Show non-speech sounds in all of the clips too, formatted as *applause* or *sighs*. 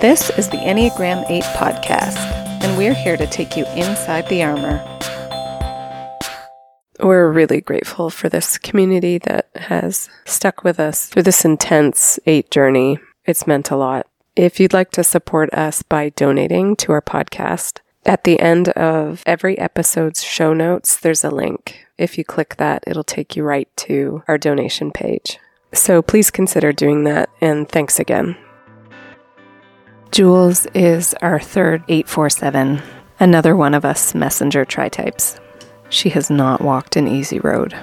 This is the Enneagram 8 podcast, and we're here to take you inside the armor. We're really grateful for this community that has stuck with us through this intense 8 journey. It's meant a lot. If you'd like to support us by donating to our podcast, at the end of every episode's show notes, there's a link. If you click that, it'll take you right to our donation page. So please consider doing that, and thanks again. Jules is our third 847, another one of us messenger tri-types. She has not walked an easy road.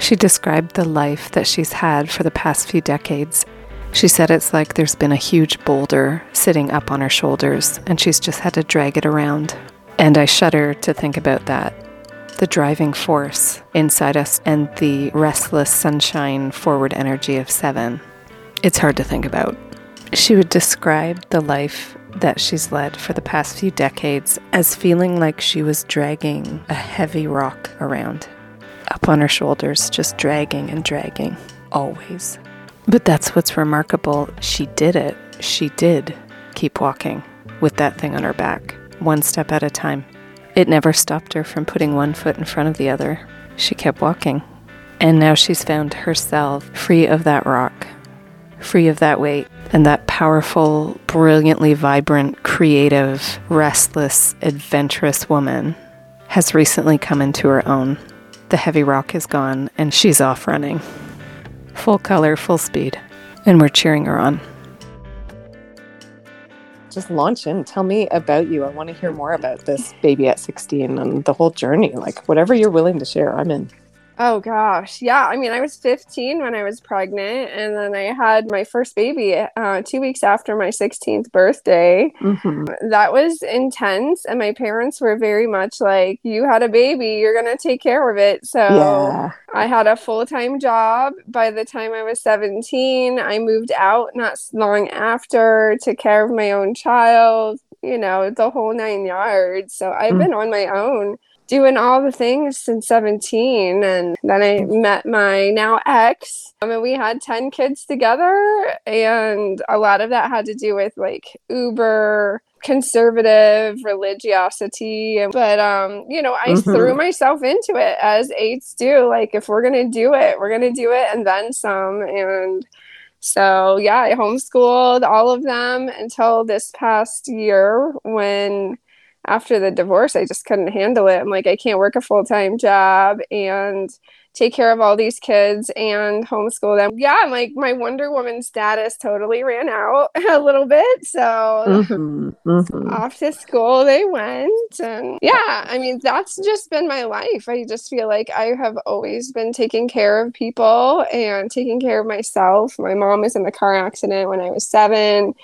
She described the life that she's had for the past few decades. She said it's like there's been a huge boulder sitting up on her shoulders and she's just had to drag it around. And I shudder to think about that. The driving force inside us and the restless sunshine forward energy of seven. It's hard to think about. She would describe the life that she's led for the past few decades as feeling like she was dragging a heavy rock around, up on her shoulders, just dragging and dragging, always. But that's what's remarkable. She did it. She did keep walking with that thing on her back, one step at a time. It never stopped her from putting one foot in front of the other. She kept walking. And now she's found herself free of that rock, free of that weight, and that powerful, brilliantly vibrant, creative, restless, adventurous woman has recently come into her own. The heavy rock is gone, and she's off running. Full color, full speed. And we're cheering her on. Just launch in. Tell me about you. I want to hear more about this baby at 16 and the whole journey. Like, whatever you're willing to share, I'm in. Oh gosh. Yeah. I mean, I was 15 when I was pregnant, and then I had my first baby uh, two weeks after my 16th birthday. Mm-hmm. That was intense. And my parents were very much like, You had a baby, you're going to take care of it. So yeah. I had a full time job. By the time I was 17, I moved out not long after, took care of my own child, you know, the whole nine yards. So I've mm-hmm. been on my own doing all the things since 17 and then i met my now ex I mean, we had 10 kids together and a lot of that had to do with like uber conservative religiosity but um you know i mm-hmm. threw myself into it as eights do like if we're gonna do it we're gonna do it and then some and so yeah i homeschooled all of them until this past year when after the divorce, I just couldn't handle it. I'm like, I can't work a full time job and take care of all these kids and homeschool them. Yeah, I'm like, my Wonder Woman status totally ran out *laughs* a little bit. So mm-hmm, mm-hmm. off to school they went. And yeah, I mean, that's just been my life. I just feel like I have always been taking care of people and taking care of myself. My mom was in a car accident when I was seven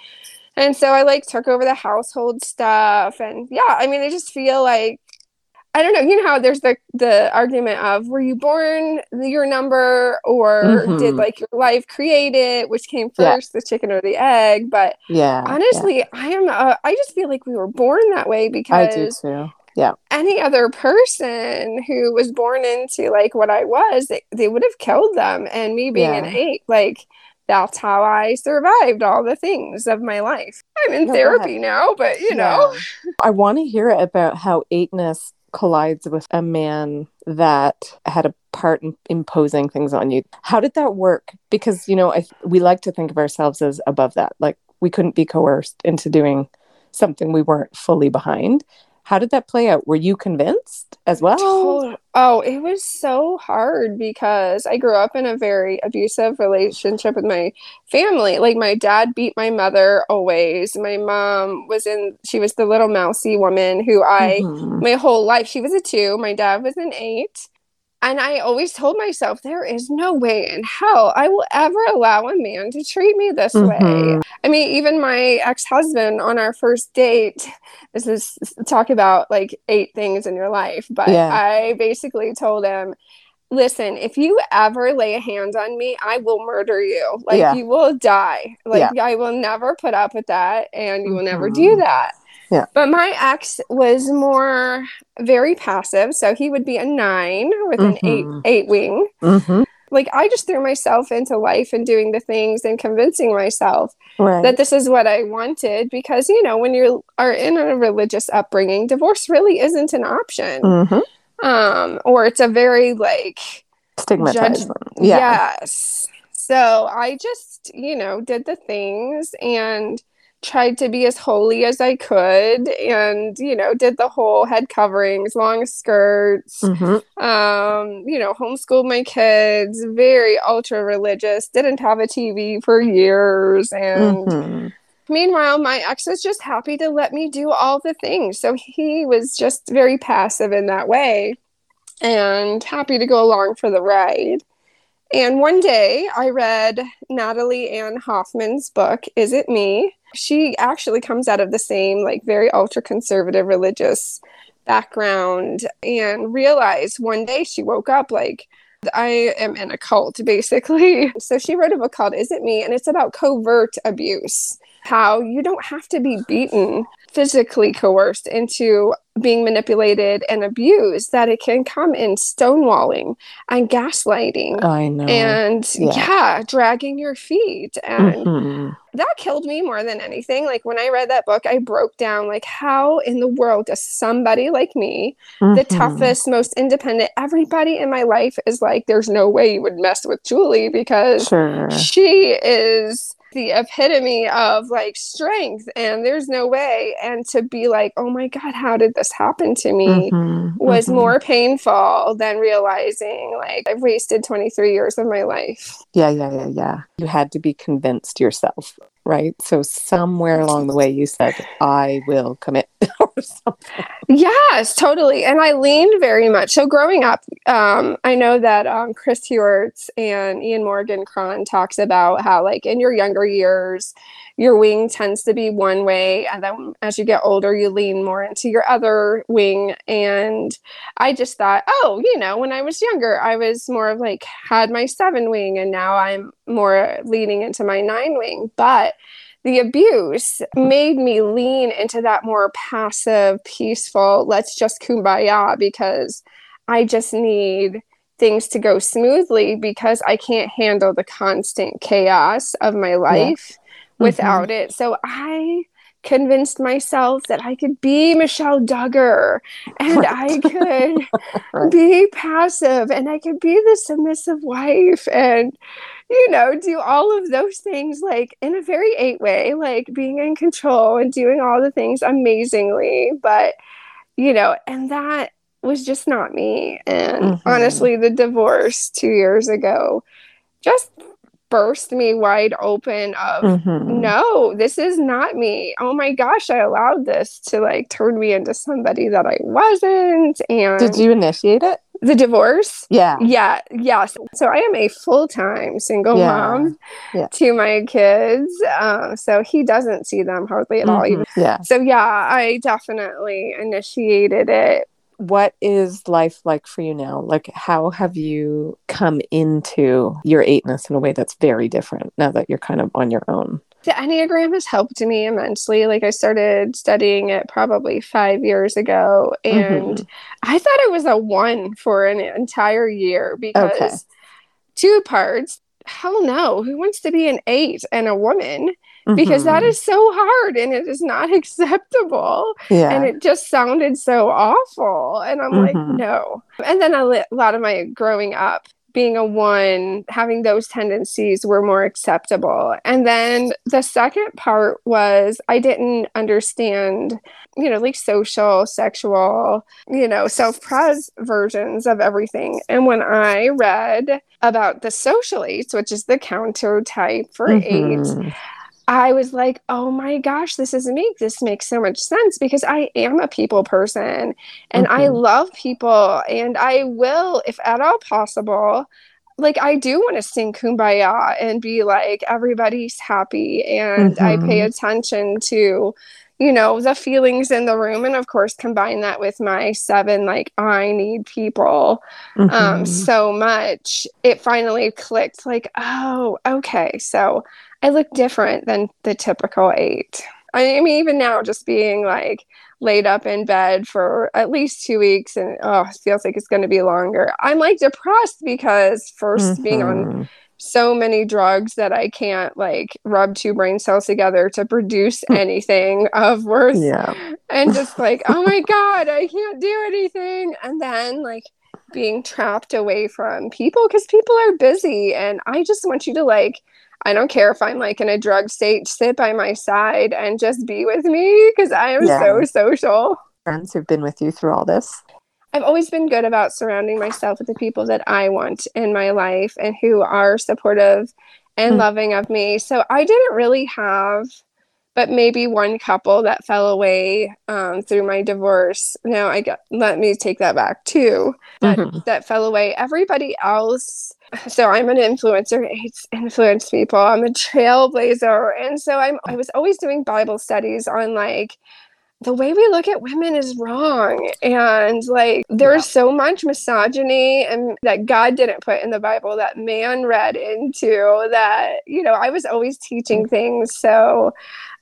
and so I like took over the household stuff and yeah, I mean I just feel like I don't know, you know how there's the the argument of were you born your number or mm-hmm. did like your life create it, which came first, yeah. the chicken or the egg? But yeah, honestly, yeah. I am. Uh, I just feel like we were born that way because I do too. Yeah. Any other person who was born into like what I was, they, they would have killed them. And me being yeah. an eight, like that's how I survived all the things of my life. I'm in no, therapy now, but you yeah. know. I want to hear about how eightness collides with a man that had a part in imposing things on you. How did that work? Because, you know, I, we like to think of ourselves as above that. Like we couldn't be coerced into doing something we weren't fully behind. How did that play out? Were you convinced as well? Oh, it was so hard because I grew up in a very abusive relationship with my family. Like my dad beat my mother always. My mom was in she was the little mousy woman who I mm-hmm. my whole life she was a 2, my dad was an 8 and I always told myself, there is no way in hell I will ever allow a man to treat me this mm-hmm. way. I mean, even my ex husband on our first date, this is talk about like eight things in your life, but yeah. I basically told him, listen, if you ever lay a hand on me, I will murder you. Like, yeah. you will die. Like, yeah. I will never put up with that, and you will mm-hmm. never do mm-hmm. that. Yeah. But my ex was more very passive. So he would be a nine with mm-hmm. an eight mm-hmm. eight wing. Mm-hmm. like I just threw myself into life and doing the things and convincing myself Right. that this is what I wanted because you know when you are in a religious upbringing, divorce really isn't an option. hmm Um, or it's a very like Stigmatized. Judge- yeah. Yes. So I just, you know, did the things and tried to be as holy as I could and, you know, did the whole head coverings, long skirts, hmm um, you know, homeschooled my kids, very ultra religious, didn't have a TV for years and hmm Meanwhile, my ex was just happy to let me do all the things. So he was just very passive in that way and happy to go along for the ride. And one day I read Natalie Ann Hoffman's book, Is It Me? She actually comes out of the same, like, very ultra conservative religious background and realized one day she woke up like, I am in a cult, basically. *laughs* So she wrote a book called Is It Me? And it's about covert abuse how you don't have to be beaten, physically coerced into being manipulated and abused, that it can come in stonewalling and gaslighting. I know. and yeah. yeah. dragging your feet. And Mhm. that killed me more than anything. Like when I read that book, I broke down like how in the world does somebody like me, the Mhm. toughest, most independent, everybody in my life is like, there's no way you would mess with Julie because Sure. she is the epitome of like strength and there's no way and to be like oh my god how did this happen to me Mhm. was Mhm. more painful than realizing like i've wasted 23 years of my life Yeah, yeah, yeah, yeah. You had to be convinced yourself, right? So somewhere along the way you said, I will commit *laughs* yes totally and i leaned very much so growing up um, i know that um, chris heuertz and ian morgan cron talks about how like in your younger years your wing tends to be one way and then as you get older you lean more into your other wing. And i just thought oh you know when i was younger i was more of like had my seven wing and now i'm more leaning into my nine wing. But the abuse made me lean into that more passive peaceful let's just kumbaya because i just need things to go smoothly because i can't handle the constant chaos of my life without it. So I convinced myself that I could be Michelle Duggar and I *laughs* could Right. be passive and I could be the submissive wife and you know do all of those things like in a very eight way like being in control and doing all the things amazingly but you know and that was just not me and Mhm. honestly the divorce 2 years ago just burst me wide open of Mhm. no, this is not me. Oh my gosh, I allowed this to like turn me into somebody that I wasn't. And Did you initiate it? the divorce? Yeah. Yeah, yes. So I am a full time single Yeah. mom Yeah. to my kids. Uh, so he doesn't see them hardly at all. Mhm. Even Yeah. so, yeah, I definitely initiated it. What is life like for you now? Like, how have you come into your eightness in a way that's very different now that you're kind of on your own? The Enneagram has helped me immensely. Like I started studying it probably five years ago, and Mhm. I thought it was a one for an entire year because Okay. two parts. Hell no, who wants to be an eight and a woman? Because that Mhm. is so hard and it is not *laughs* acceptable. yeah. And it just sounded so awful. And I'm like, Mhm. no. And then a lot of my growing up, being a one, having those tendencies were more acceptable. And then the second part was I didn't understand, you know, like social, sexual, you know, self pres versions of everything. And when I read about the social eights, which is the counter type for eight, Mhm. I was like, oh my gosh, this is me. This makes so much sense because I am a people person and I Mhm. love people and I will, if at all possible, like I do want to sing kumbaya and be like everybody's happy and I pay Mhm. attention to you know the feelings in the room and of course combine that with my seven like I need people um Mhm. so much it finally clicked like oh okay so i look different than the typical eight I mean, even now, just being like laid up in bed for at least two weeks and oh, it feels like it's going to be longer. I'm like depressed because 1st mm-hmm. being on mm-hmm. so many drugs that I can't like rub two brain cells together to produce anything of worth. Yeah. And *laughs* just like, oh my God, I can't do anything. And then like, being trapped away from people because people are busy and I just want you to like I don't care if I'm like in a drug state, sit by my side and just be with me because I am yeah. so social. Friends who've been with you through all this. I've always been good about surrounding myself with the people that I want in my life and who are supportive and mm. loving of me. So I didn't really have but maybe one couple that fell away um, through my divorce. Now I got let me take that back too. That mm-hmm. that fell away. Everybody else. So I'm an influencer. It's influence people. I'm a trailblazer, and so I'm. I was always doing Bible studies on like the way we look at women is wrong and like there's yeah. so much misogyny and that god didn't put in the bible that man read into that you know i was always teaching things so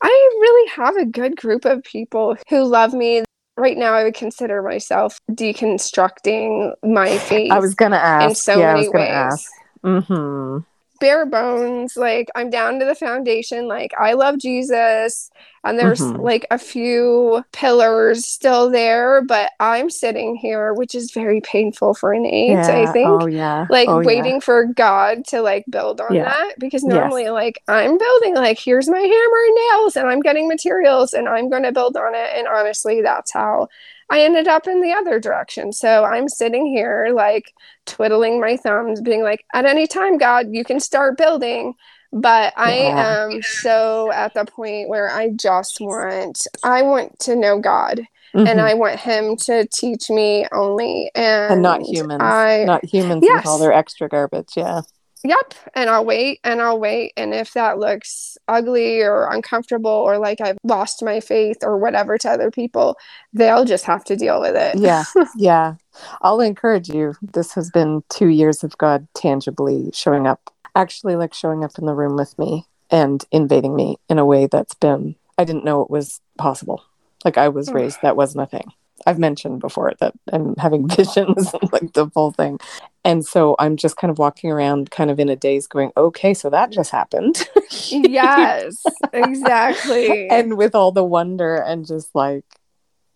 I really have a good group of people who love me. Right now, I would consider myself deconstructing my faith. I was going to ask. In so yeah, many ways. Mm-hmm bare bones like i'm down to the foundation like i love jesus and there's mm-hmm. like a few pillars still there but i'm sitting here which is very painful for an eight yeah. i think oh yeah like oh, waiting yeah. for god to like build on yeah. that because normally yes. like i'm building like here's my hammer and nails and i'm getting materials and i'm going to build on it and honestly that's how I ended up in the other direction. So I'm sitting here like twiddling my thumbs, being like, at any time, God, you can start building. But I yeah. am so at the point where I just want, I want to know God. Mm-hmm. and I want him to teach me only and, and not humans, I, not humans yes. with all their extra garbage. Yeah, Yep. And I'll wait and I'll wait. And if that looks ugly or uncomfortable or like I've lost my faith or whatever to other people, they'll just have to deal with it. Yeah. *laughs* yeah. I'll encourage you. This has been two years of God tangibly showing up, actually, like showing up in the room with me and invading me in a way that's been, I didn't know it was possible. Like I was mm. raised, that wasn't a thing. I've mentioned before that I'm having *laughs* visions like the whole thing. And so I'm just kind of walking around kind of in a daze going, okay, so that just happened. yes, *laughs* exactly. and with all the wonder and just like,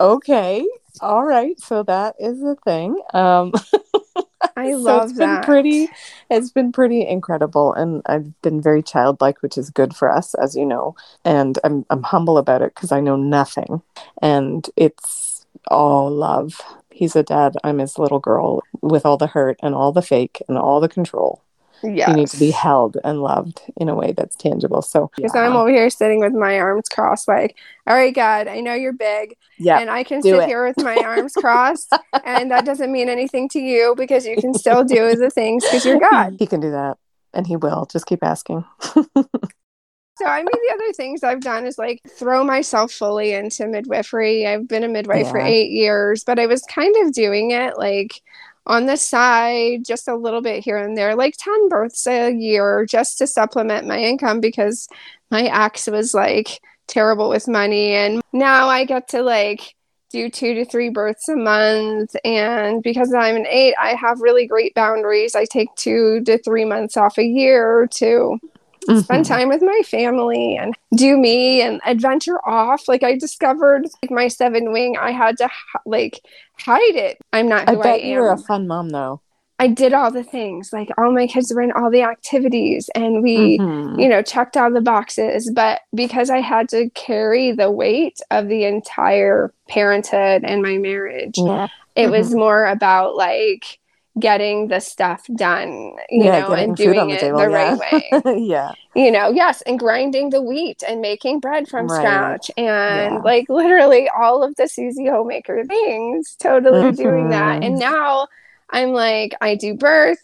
okay, all right, so that is a thing. Um *laughs* I so love it's that. Been pretty, it's been pretty incredible, and I've been very childlike, which is good for us, as you know. And I'm I'm humble about it because I know nothing, and it's all love. He's a dad. I'm his little girl with all the hurt and all the fake and all the control. Yeah. You need to be held and loved in a way that's tangible. So, because yeah. I'm over here sitting with my arms crossed, like, all right, God, I know you're big. Yeah. And I can sit it. here with my arms crossed. *laughs* and that doesn't mean anything to you because you can still do the things because you're God. *laughs* He can do that. And he will. Just keep asking. *laughs* So, I mean, the other things I've done is like throw myself fully into midwifery. I've been a midwife yeah. for eight years, but I was kind of doing it like on the side, just a little bit here and there, like 10 births a year just to supplement my income because my ex was like terrible with money. And now I get to like, do two to three births a month. And because I'm an eight, I have really great boundaries. I take two to three months off a year to mm-hmm. spend time with my family and do me and adventure off. Like I discovered like my seven wing, I had to like hide it. I'm not I bet I you were a fun mom though. I did all the things. Like all my kids were in all the activities and we, mm-hmm. you know, checked all the boxes. But because I had to carry the weight of the entire parenthood and my marriage, yeah. it mm-hmm. was more about like getting the stuff done, you yeah, know, and doing it table, the yeah. right way. *laughs* yeah. You know, yes, and grinding the wheat and making bread from right. scratch and yeah. like literally all of the Susie homemaker things, totally doing that. And mm-hmm. now I'm like, I do birth.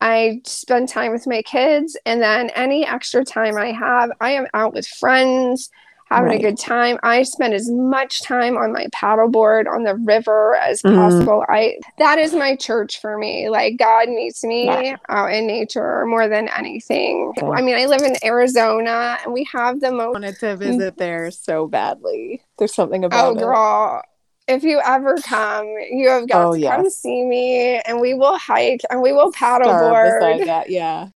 I spend time with my kids, and then any extra time I have, I am out with friends having Right. a good time. I spend as much time on my paddleboard on the river as Mhm. possible. I that is my church for me. Like God meets me Yeah. out in nature more than anything. Same. I mean, I live in Arizona and we have the most wanted to visit there so badly. There's something Oh, about it. Oh, girl. If you ever come, you have got Oh, to yes. come see me and we will hike and we will Starve beside paddleboard. yeah.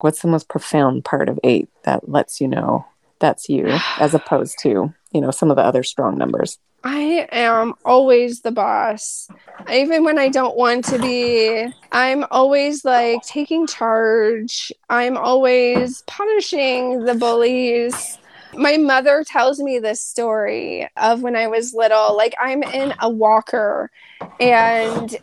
What's the most profound part of eight that lets you know that's you, as opposed to you know some of the other strong numbers? I am always the boss. Even when I don't want to be, I'm always like taking charge. I'm always punishing the bullies. My mother tells me this story of when I was little. Like, I'm in a walker and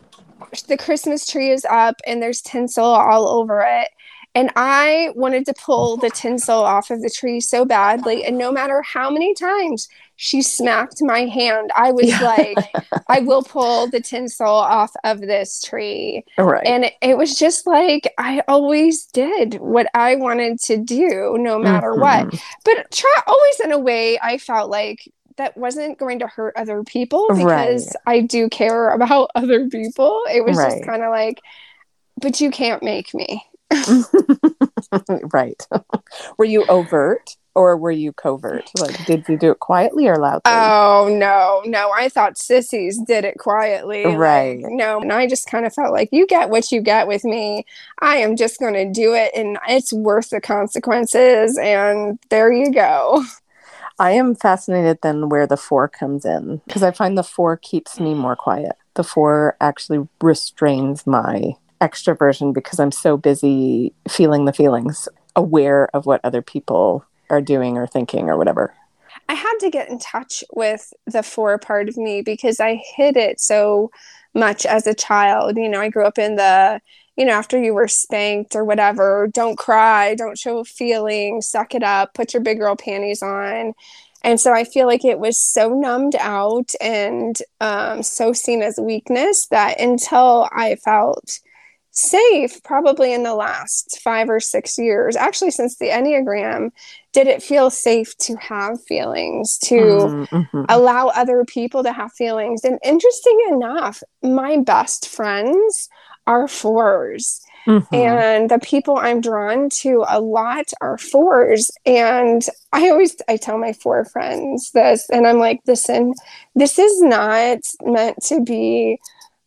the Christmas tree is up and there's tinsel all over it. And I wanted to pull the *laughs* tinsel off of the tree so badly. And no matter how many times she smacked my hand, I was Yeah. like, *laughs* I will pull the tinsel off of this tree. Right. And it, it was just like I always did what I wanted to do, no matter what. Mhm. But try always in a way I felt like that wasn't going to hurt other people because I do care about *laughs* other people. It was Right. just kind of like, but you can't make me. *laughs* right. *laughs* were you overt or were you covert? Like, did you do it quietly or loudly? Oh no, no! I thought sissies did it quietly, like, Right. no, and I just kind of felt like you get what you get with me. I am just going to do it, and it's worth the consequences. And there you go. I am fascinated then where the four comes in because I find the four keeps me more quiet. The four actually restrains my extroversion because I'm so busy feeling the feelings, aware of what other people are doing or thinking or whatever. I had to get in touch with the four part of me because I hid it so much as a child. You know, I grew up in the, you know, after you were spanked or whatever, don't cry, don't show feelings, suck it up, put your big girl panties on. And so I feel like it was so numbed out and um, so seen as weakness that until I felt safe, probably in the last five or six years, actually, since the Enneagram, did it feel safe to have feelings, to Mhm, mhm. allow other people to have feelings. And interesting enough, my best friends are fours. Mhm. And the people I'm drawn to a lot are fours. And I always I tell my four friends this, and I'm like, listen, this is not meant to be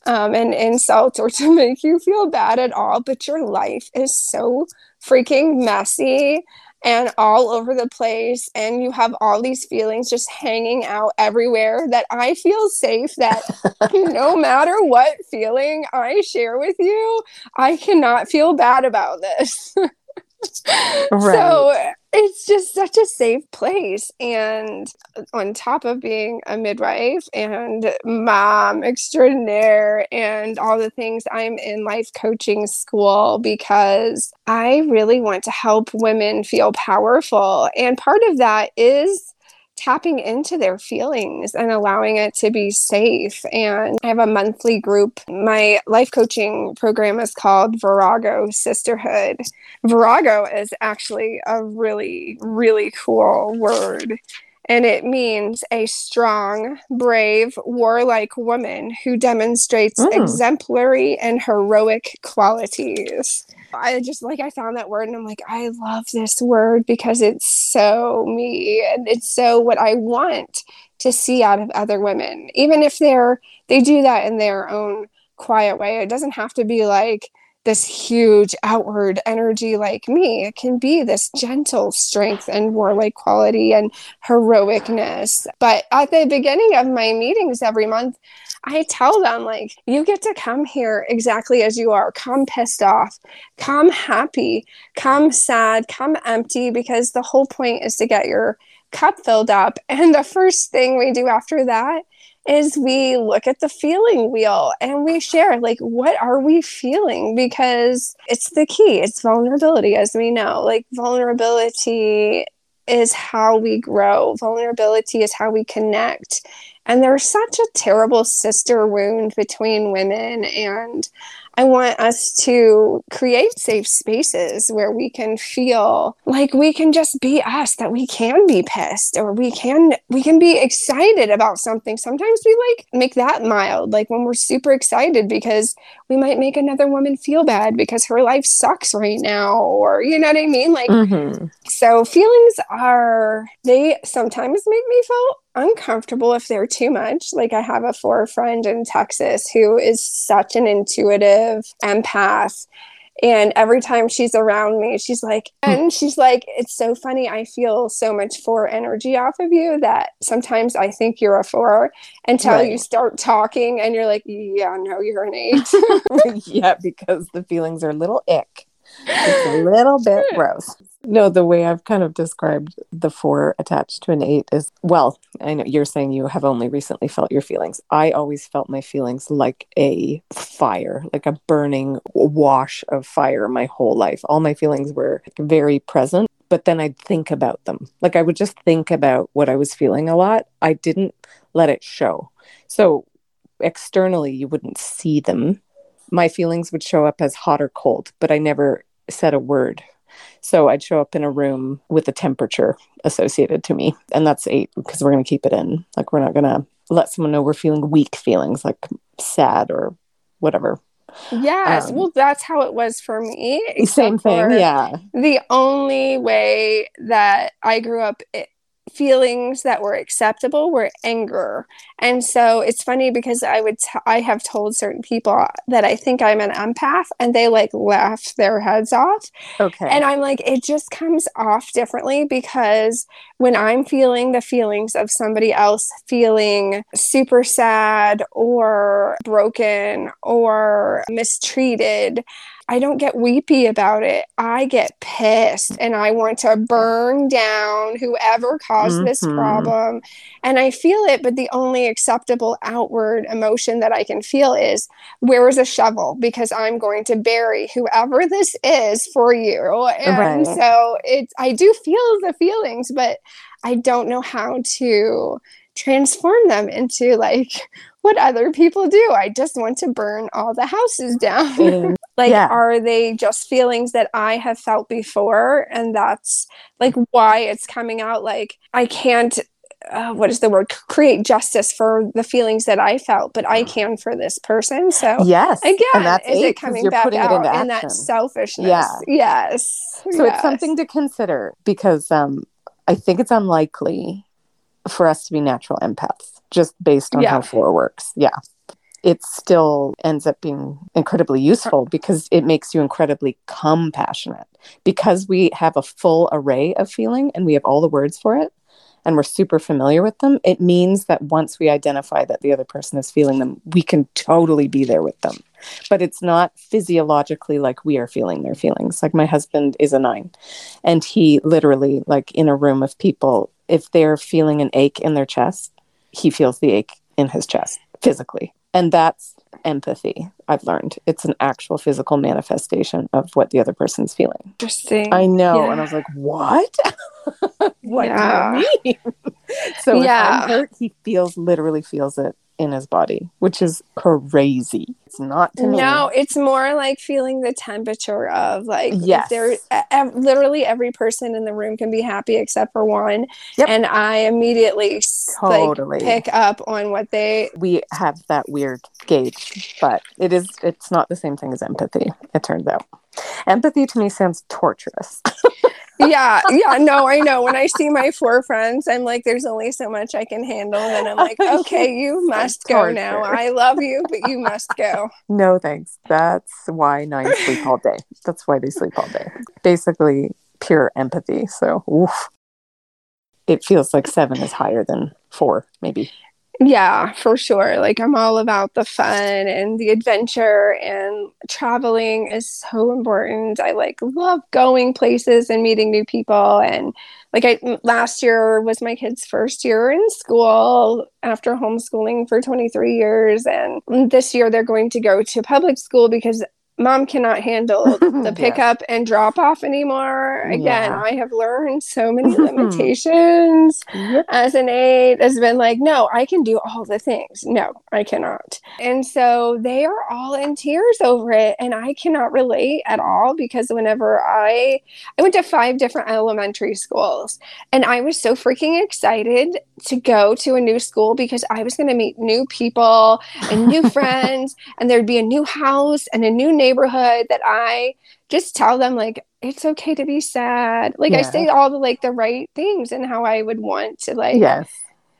um, an insult or *laughs* to make you feel bad at all, but your life is so freaking messy and all over the place and you have all these feelings just hanging out everywhere that I feel safe that *laughs* no matter what feeling I share with you, I cannot feel bad about this. *laughs* *laughs* So it's just such a safe place. And on top of being a midwife and mom extraordinaire and all the things, I'm in life coaching school because I really want to help women feel powerful. And part of that is tapping into their feelings and allowing it to be safe. And I have a monthly group. My life coaching program is called Virago Sisterhood. Virago is actually a really, really cool word. And it means a strong, brave, warlike woman who demonstrates Mm. exemplary and heroic qualities. I just like I found that word and I'm like, I love this word because it's so me and it's so what I want to see out of other women. Even if they're they do that in their own quiet way. It doesn't have to be like this huge outward energy like me. It can be this gentle strength and warlike quality and heroicness. But at the beginning of my meetings every month, I tell them, like, you get to come here exactly as you are. Come pissed off, come happy, come sad, come empty, because the whole point is to get your cup filled up. And the first thing we do after that is we look at the feeling wheel and we share like what are we feeling? Because it's the key it's vulnerability as we know. Like vulnerability is how we grow. Vulnerability is how we connect. And there's such a terrible sister wound between women and I want us to create safe spaces where we can feel like we can just be us, that we can be pissed or we can we can be excited about something. Sometimes we like make that mild, like when we're super excited because we might make another woman feel bad because her life sucks right now or you know what I mean? Like mm-hmm. so feelings are they sometimes make me feel uncomfortable if they're too much. Like I have a four friend in Texas who is such an intuitive empath. And every time she's around me, she's like, hmm. and she's like, it's so funny. I feel so much four energy off of you that sometimes I think you're a four until right. you start talking and you're like, yeah, no, you're an eight. *laughs* yeah, because the feelings are a little ick. It's a little bit *laughs* gross. No, the way I've kind of described the four attached to an eight is well, I know you're saying you have only recently felt your feelings. I always felt my feelings like a fire, like a burning wash of fire my whole life. All my feelings were very present, but then I'd think about them. Like I would just think about what I was feeling a lot. I didn't let it show. So externally, you wouldn't see them. My feelings would show up as hot or cold, but I never said a word so I'd show up in a room with a temperature associated to me. And that's eight because we're going to keep it in. Like, we're not going to let someone know we're feeling weak feelings like sad or whatever. Yes. Um, well, that's how it was for me. Same thing. Yeah. The only way that I grew up feelings that were acceptable were anger. And so it's funny because I would t- I have told certain people that I think I'm an empath and they like laugh their heads off. Okay. And I'm like it just comes off differently because when I'm feeling the feelings of somebody else feeling super sad or broken or mistreated, I don't get weepy about it. I get pissed and I want to burn down whoever caused mm-hmm. this problem. And I feel it, but the only acceptable outward emotion that I can feel is where is a shovel? Because I'm going to bury whoever this is for you. And right. so it's I do feel the feelings, but I don't know how to transform them into like what other people do. I just want to burn all the houses down. Mm, like, yeah. are they just feelings that I have felt before? And that's like why it's coming out. Like, I can't, uh, what is the word? Create justice for the feelings that I felt, but I can for this person. So, yes. Again, is it coming back out in that selfishness? Yeah. Yes. So, yes. it's something to consider because um, I think it's unlikely for us to be natural empaths just based on yeah. how four works. Yeah. It still ends up being incredibly useful because it makes you incredibly compassionate. Because we have a full array of feeling and we have all the words for it and we're super familiar with them, it means that once we identify that the other person is feeling them, we can totally be there with them. But it's not physiologically like we are feeling their feelings. Like my husband is a nine, and he literally, like in a room of people, if they're feeling an ache in their chest, he feels the ache in his chest physically. And that's empathy, I've learned. It's an actual physical manifestation of what the other person's feeling. Interesting. I know. Yeah. And I was like, what? *laughs* what yeah. do you mean? *laughs* so yeah. hurt, he feels literally feels it in his body, which is crazy. It's not to me. No, it's more like feeling the temperature of like yes. there uh, literally every person in the room can be happy except for one. Yep. And I immediately totally. like pick up on what they we have that weird gauge, but it is it's not the same thing as empathy, it turns out. Empathy to me sounds torturous. *laughs* yeah, yeah, no, I know. When I see my four friends, I'm like, there's only so much I can handle. And I'm like, *laughs* okay, you must go now. I love you, but you must go. No, thanks. That's why nine sleep all day. That's why they sleep all day. Basically, pure empathy. So, oof. It feels like seven is higher than four, maybe. Yeah, for sure. Like I'm all about the fun and the adventure and traveling is so important. I like love going places and meeting new people and like I last year was my kids' first year in school after homeschooling for 23 years and mm, this year they're going to go to public school because mom cannot handle *laughs* the pickup and drop off anymore. Again, yeah. I have learned so many *laughs* limitations yep. as an aide has been like, no, I can do all the things. No, I cannot. And so they are all in tears over it. And I cannot relate at all because whenever I I went to five different elementary schools and I was so freaking excited to go to a new school because I was going to meet new people and new *laughs* friends and there'd be a new house and a new neighborhood that I just tell them like it's okay to be sad. Like yeah. I say all the like the right things and how I would want to like Yes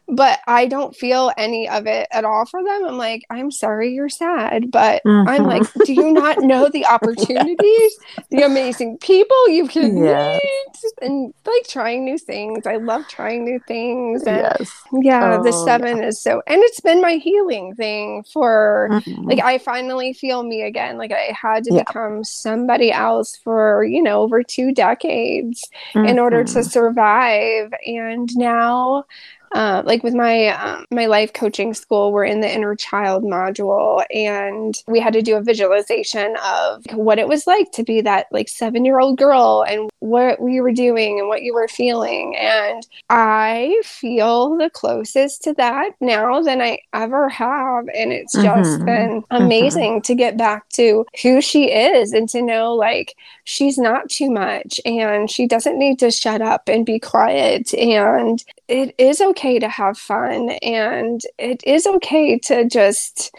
but I don't feel any of it at all for them. I'm like, I'm sorry you're sad, but mm-hmm. I'm like, do you not know the *laughs* opportunities, the amazing people you can yes. meet, and like trying new things? I love trying new things. And yes. Yeah, oh, the seven yeah. is so, and it's been my healing thing for mm-hmm. like I finally feel me again. Like I had to yeah. become somebody else for you know over two decades mm-hmm. in order to mm-hmm. survive, and now uh, like with my um, my life coaching school we're in the inner child module and we had to do a visualization of what it was like to be that like seven year old girl and what we were doing and what you were feeling and i feel the closest to that now than i ever have and it's just mm-hmm. been mm-hmm. amazing mm-hmm. to get back to who she is and to know like she's not too much and she doesn't need to shut up and be quiet and it is okay to have fun and it is okay to just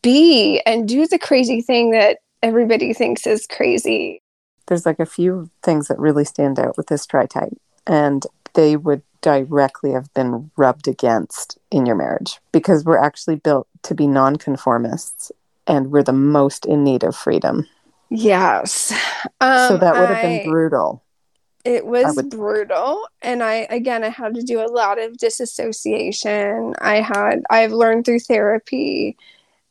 be and do the crazy thing that everybody thinks is crazy. There's like a few things that really stand out with this tri type, and they would directly have been rubbed against in your marriage because we're actually built to be nonconformists and we're the most in need of freedom. Yes. Um, so that would have been brutal. It was would... brutal. And I, again, I had to do a lot of disassociation. I had, I've learned through therapy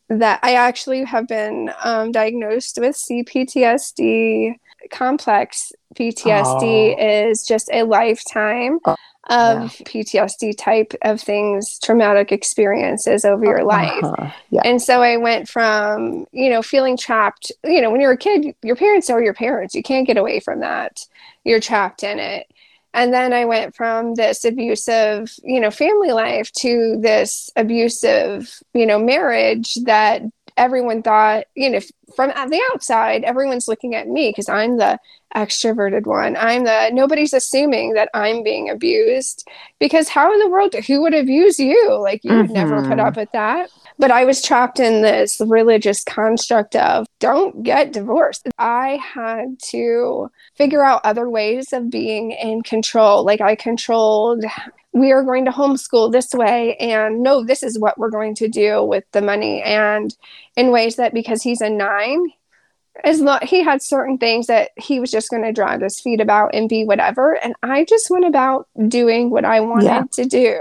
that I actually have been um, diagnosed with CPTSD. Complex PTSD oh. is just a lifetime oh, of yeah. PTSD type of things, traumatic experiences over your life. Uh-huh. Yeah. And so I went from, you know, feeling trapped. You know, when you're a kid, your parents are your parents. You can't get away from that you're trapped in it and then i went from this abusive you know family life to this abusive you know marriage that everyone thought you know from the outside everyone's looking at me because i'm the extroverted one i'm the nobody's assuming that i'm being abused because how in the world who would abuse you like you mm-hmm. would never put mm-hmm. up with that but I was trapped in this religious construct of don't get divorced. I had to figure out other ways of being in control. Like I controlled we are going to homeschool this way and no this is what we're going to do with the money and in ways that because he's a 9 as long he had certain things that he was just going to drag his feet about and be whatever and i just went about doing what i wanted yeah. to do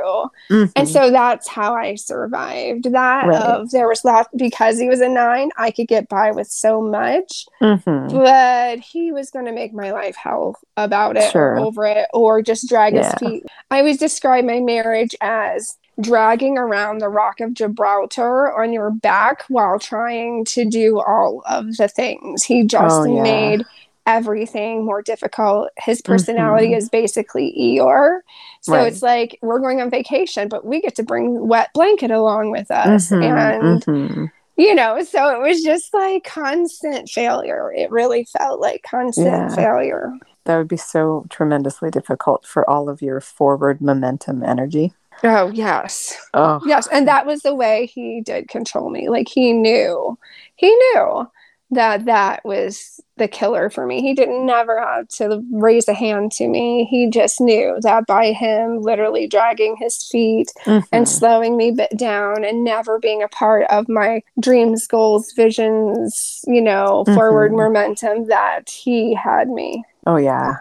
mm-hmm. and so that's how i survived that right. of there was that because he was a nine i could get by with so much mm-hmm. but he was going to make my life hell about it sure. or over it or just drag yeah. his feet i always describe my marriage as dragging around the rock of Gibraltar on your back while trying to do all of the things. He just oh, yeah. made everything more difficult. His personality mm-hmm. is basically Eeyore. So right. it's like we're going on vacation, but we get to bring wet blanket along with us. Mm-hmm. And mm-hmm. you know, so it was just like constant failure. It really felt like constant yeah. failure. That would be so tremendously difficult for all of your forward momentum energy. Oh, yes. Oh. Yes. And that was the way he did control me. Like he knew, he knew that that was the killer for me. He didn't never have to raise a hand to me. He just knew that by him literally dragging his feet mm-hmm. and slowing me bit down and never being a part of my dreams, goals, visions, you know, mm-hmm. forward momentum that he had me. Oh yeah.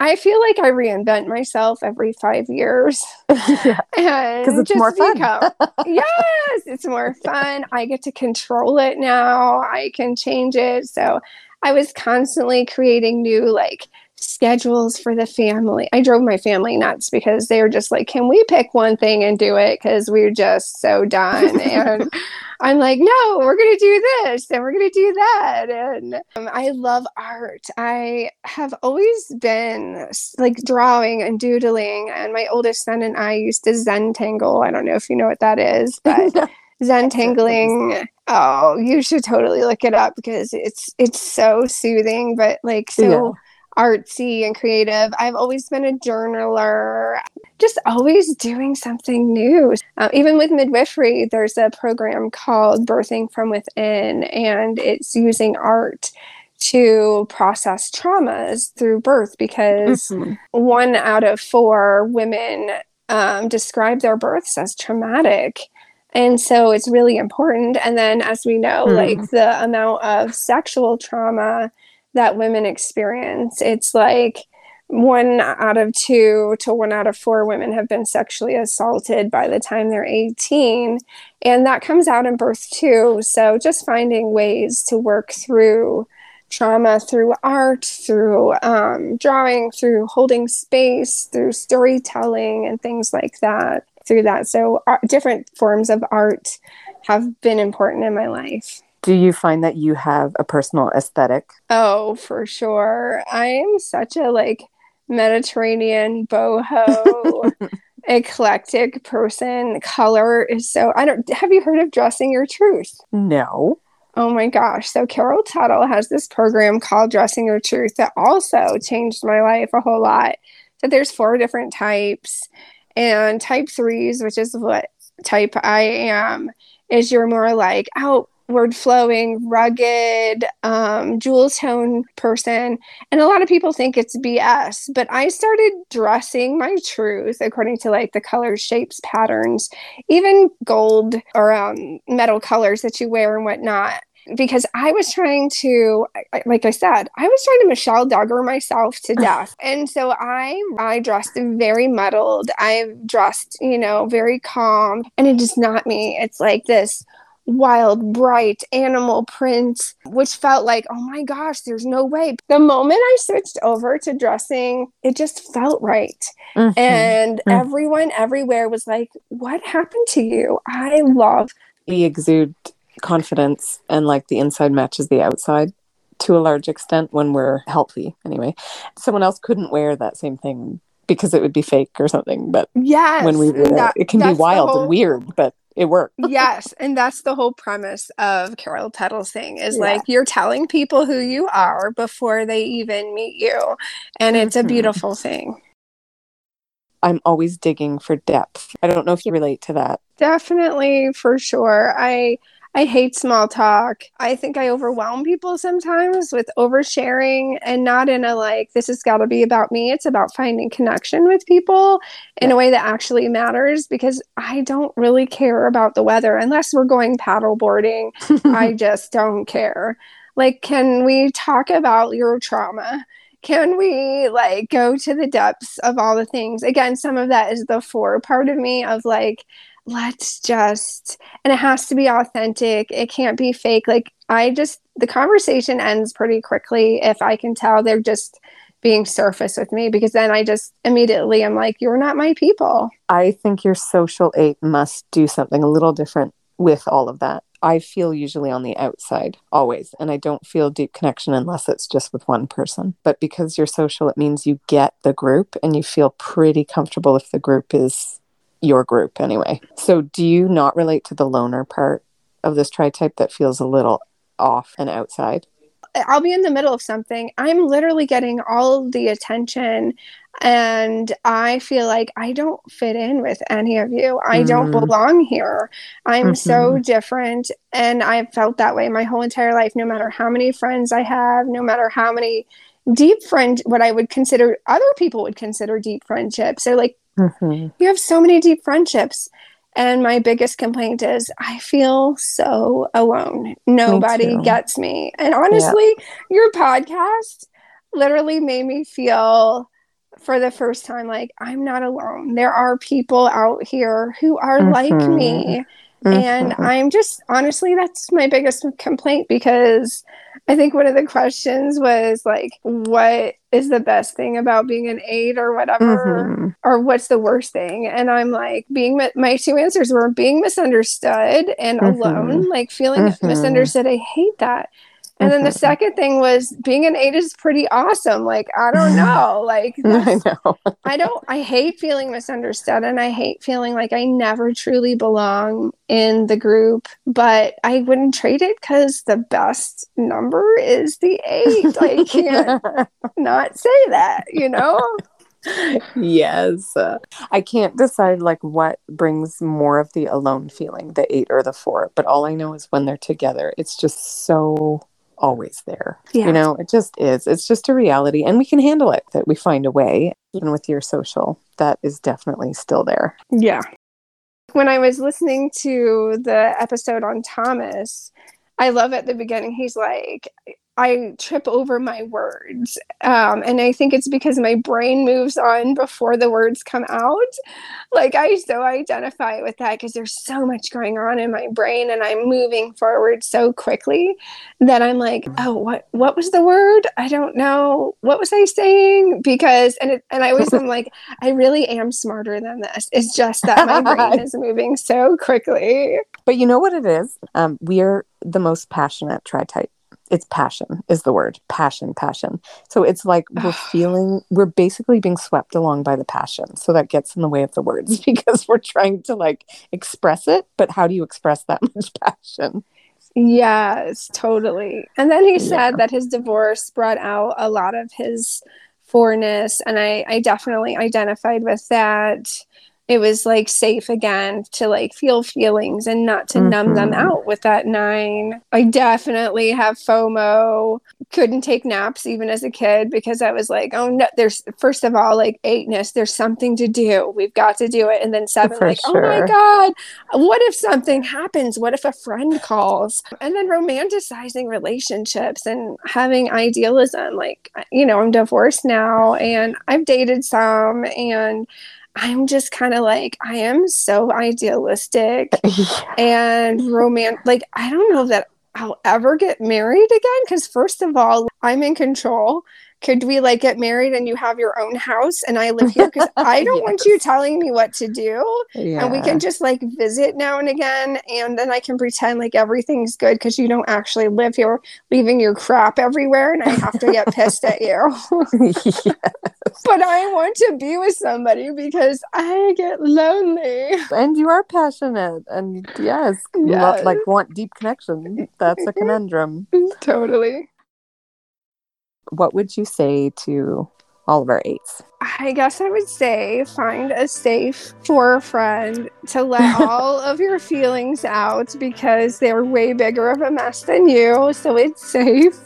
I feel like I reinvent myself every five years. *laughs* yeah. Because it's more fun. *laughs* Yes, it's more fun. I get to control it now. I can change it. So I was constantly creating new like schedules for the family. I drove my family nuts because they were just like, can we pick one thing and do it? Because we are just so done. *laughs* and I'm like, no, we're going to do this and we're going to do that. And um, I love art. I have always been like drawing and doodling. And my oldest son and I used to zen tangle. I don't know if you know what that is, *laughs* but. Zentangling. Oh, you should totally look it up because it's it's so soothing, but like so yeah artsy and creative. I've always been a journaler, just always doing something new. Uh, even with midwifery, there's a program called Birthing from Within, and it's using art to process traumas through birth because mm-hmm. one out of four women um, describe their births as traumatic. And so it's really important. And then, as we know, mm. like the amount of sexual trauma that women experience. It's like one out of two to one out of four women have been sexually assaulted by the time they're 18. And that comes out in birth too. So just finding ways to work through trauma through art, through um, drawing, through holding space, through storytelling, and things like that. Through that. So, uh, different forms of art have been important in my life. Do you find that you have a personal aesthetic? Oh, for sure. I am such a like Mediterranean boho *laughs* eclectic person. Color is so I don't have you heard of dressing your truth? No. Oh my gosh. So Carol Tuttle has this program called Dressing Your Truth that also changed my life a whole lot. So there's four different types. And type threes, which is what type I am, is you're more like out word flowing, rugged, um, jewel tone person. And a lot of people think it's BS, but I started dressing my truth according to like the colors, shapes, patterns, even gold or um, metal colors that you wear and whatnot. Because I was trying to, like I said, I was trying to Michelle Duggar myself to *laughs* death, and so I I dressed very muddled. I dressed, you know, very calm, and it is not me. It's like this wild, bright animal print, which felt like, oh my gosh, there's no way. The moment I switched over to dressing, it just felt right. Mm-hmm. And mm-hmm. everyone everywhere was like, what happened to you? I love. We exude confidence and like the inside matches the outside to a large extent when we're healthy anyway. Someone else couldn't wear that same thing because it would be fake or something. But yeah, when we that, it, it can be wild whole, and weird, but it worked. *laughs* yes, and that's the whole premise of Carol Tuttle's thing is yeah. like you're telling people who you are before they even meet you, and it's mm-hmm. a beautiful thing. I'm always digging for depth. I don't know if you relate to that. Definitely, for sure. I I hate small talk. I think I overwhelm people sometimes with oversharing and not in a like, this has got to be about me. It's about finding connection with people in yeah. a way that actually matters because I don't really care about the weather unless we're going paddle boarding. *laughs* I just don't care. Like, can we talk about your trauma? can we like go to the depths of all the things again some of that is the four part of me of like let's just and it has to be authentic. It can't be fake. Like i just the conversation ends pretty quickly if i can tell they're just being surface with me because then i just immediately i'm like you're not my people. I think your social eight must do something a little different with all of that. I feel usually on the outside always and i don't feel deep connection unless it's just with one person. But because you're social it means you get the group and you feel pretty comfortable if the group is your group anyway. So do you not relate to the loner part of this tri type that feels a little off and outside? I'll be in the middle of something. I'm literally getting all the attention and I feel like I don't fit in with any of you. I mm. don't belong here. I'm mm-hmm. so different and I've felt that way my whole entire life no matter how many friends I have, no matter how many deep friend what I would consider other people would consider deep friendships. So like Mm-hmm. You have so many deep friendships. And my biggest complaint is I feel so alone. Nobody me gets me. And honestly, yeah. your podcast literally made me feel for the first time like I'm not alone. There are people out here who are mm-hmm. like me. Mm-hmm. And I'm just honestly, that's my biggest complaint because I think one of the questions was like, what is the best thing about being an eight or whatever? Mm-hmm. Or what's the worst thing? And I'm like, being, my two answers were being misunderstood and mm-hmm. alone, like feeling mm-hmm. misunderstood. I hate that. And then the second thing was being an eight is pretty awesome. Like, I don't *laughs* know. Like, *laughs* I know. I don't, I hate feeling misunderstood and I hate feeling like I never truly belong in the group, but I wouldn't trade it because the best number is the eight. I *laughs* can't not say that, you know? yes. Uh, I can't decide like what brings more of the alone feeling, the eight or the four, but all I know is when they're together, it's just so always there. Yeah. You know, it just is. It's just a reality and we can handle it that we find a way. Even with your social, that is definitely still there. Yeah. When I was listening to the episode on Thomas, I love at the beginning, he's like, I trip over my words. Um, and I think it's because my brain moves on before the words come out. Like I so identify with that because there's so much going on in my brain and I'm moving forward so quickly that I'm like, oh, what what was the word? I don't know. What was I saying? Because and it, and I always am like, I really am smarter than this. It's just that my brain *laughs* is moving so quickly. But you know what it is? Um, we're the most passionate tri type it's passion is the word passion passion. So it's like *sighs* we're feeling we're basically being swept along by the passion. So that gets in the way of the words *laughs* because we're trying to like express it but how do you express that *laughs* much passion? Yes totally. And then he yeah. said that his divorce brought out a lot of his fourness and i i definitely identified with that it was like safe again to like feel feelings and not to mm-hmm. numb them mm-hmm. out with that nine. I definitely have FOMO. Couldn't take naps even as a kid because I was like, oh no, there's first of all like eightness, there's something to do. We've got to do it. And then seven, For like, sure. oh my God, what if something happens? What if a friend calls? And then romanticizing relationships and having idealism. Like, you know, I'm divorced now and I've dated some and I'm just kind of like, I am so idealistic *laughs* and romantic. Like, I don't know that I'll ever get married again. Because, first of all, I'm in control could we like get married and you have your own house and I live here? Because *laughs* I don't yes. want you telling me what to do. Yeah. And we can just like visit now and again. And then I can pretend like everything's good because you don't actually live here, leaving your crap everywhere. And I have to get pissed at you. *laughs* yes. *laughs* But I want to be with somebody because I get lonely. And you are passionate. And yes, yes. Lo- like want deep connection. That's a *laughs* conundrum. totally what would you say to all of our eights? I guess I would say find a safe for friend to let *laughs* all of your feelings out because they're way bigger of a mess than you, so it's safe.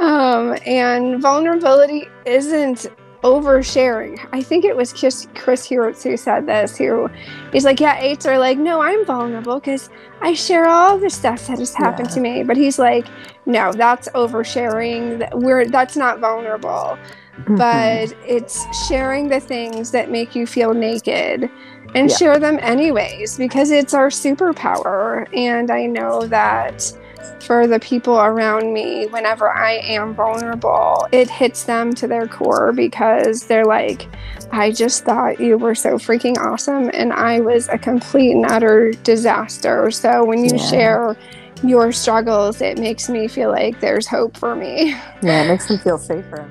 Um, and vulnerability isn't oversharing. I think it was Chris, Chris who said this. Who he's like, yeah, eights are like, no, I'm vulnerable because I share all the stuff that has happened yeah. to me. But he's like, no, that's oversharing. We're that's not vulnerable, mm-hmm. but it's sharing the things that make you feel naked and yeah. share them anyways because it's our superpower. And I know that for the people around me whenever I am vulnerable. It hits them to their core because they're like, I just thought you were so freaking awesome and I was a complete and utter disaster. So when you yeah. share your struggles, it makes me feel like there's hope for me. *laughs* Yeah, it makes me feel safer.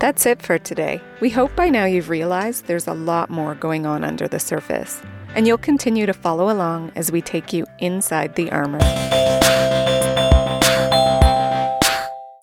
That's it for today. We hope by now you've realized there's a lot more going on under the surface and you'll continue to follow along as we take you inside the armor.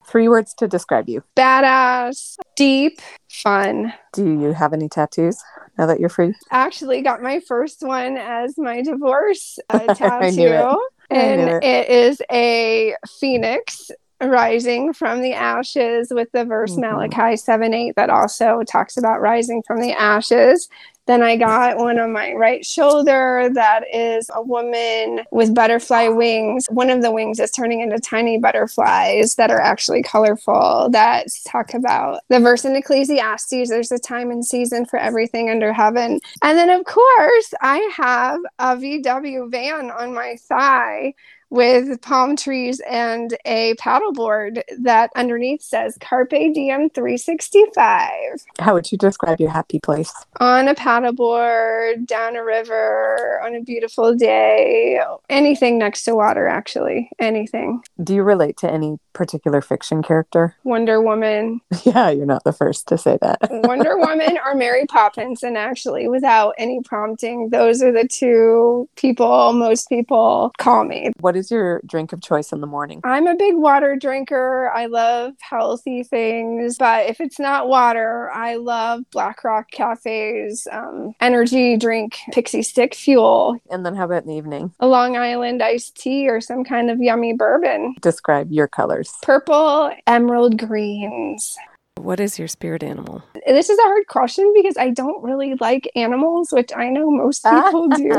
Three words to describe you badass, deep, fun. Do you have any tattoos now that you're free? Actually, got my first one as my divorce *laughs* uh, tattoo. and it. it is a phoenix rising from the ashes with the verse mm-hmm. Malachi 7 8 that also talks about rising from the ashes Then I got one on my right shoulder that is a woman with butterfly wings. One of the wings is turning into tiny butterflies that are actually colorful that talk about the verse in Ecclesiastes there's a time and season for everything under heaven. And then, of course, I have a VW van on my thigh with palm trees and a paddleboard that underneath says Carpe Diem 365. How would you describe your happy place? On a paddleboard, down a river, on a beautiful day, anything next to water, actually, anything. Do you relate to any particular fiction character? Wonder Woman. *laughs* Yeah, you're not the first to say that. *laughs* Wonder Woman or Mary Poppins. And actually, without any prompting, those are the two people most people call me. What is your drink of choice in the morning? I'm a big water drinker. I love healthy things, but if it's not water, I love Black Rock Cafe's um, energy drink, Pixie Stick Fuel. And then how about in the evening? A Long Island iced tea or some kind of yummy bourbon. Describe your colors. Purple, emerald greens. What is your spirit animal? This is a hard question because I don't really like animals, which I know most *laughs* people do.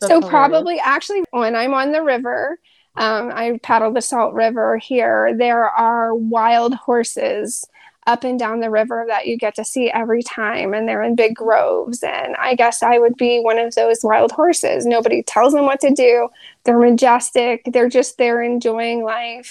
so, hilarious. probably actually, when I'm on the river, um, I paddle the Salt River here, there are wild horses up and down the river that you get to see every time, and they're in big groves. And I guess I would be one of those wild horses. Nobody tells them what to do. They're majestic. They're just there enjoying life.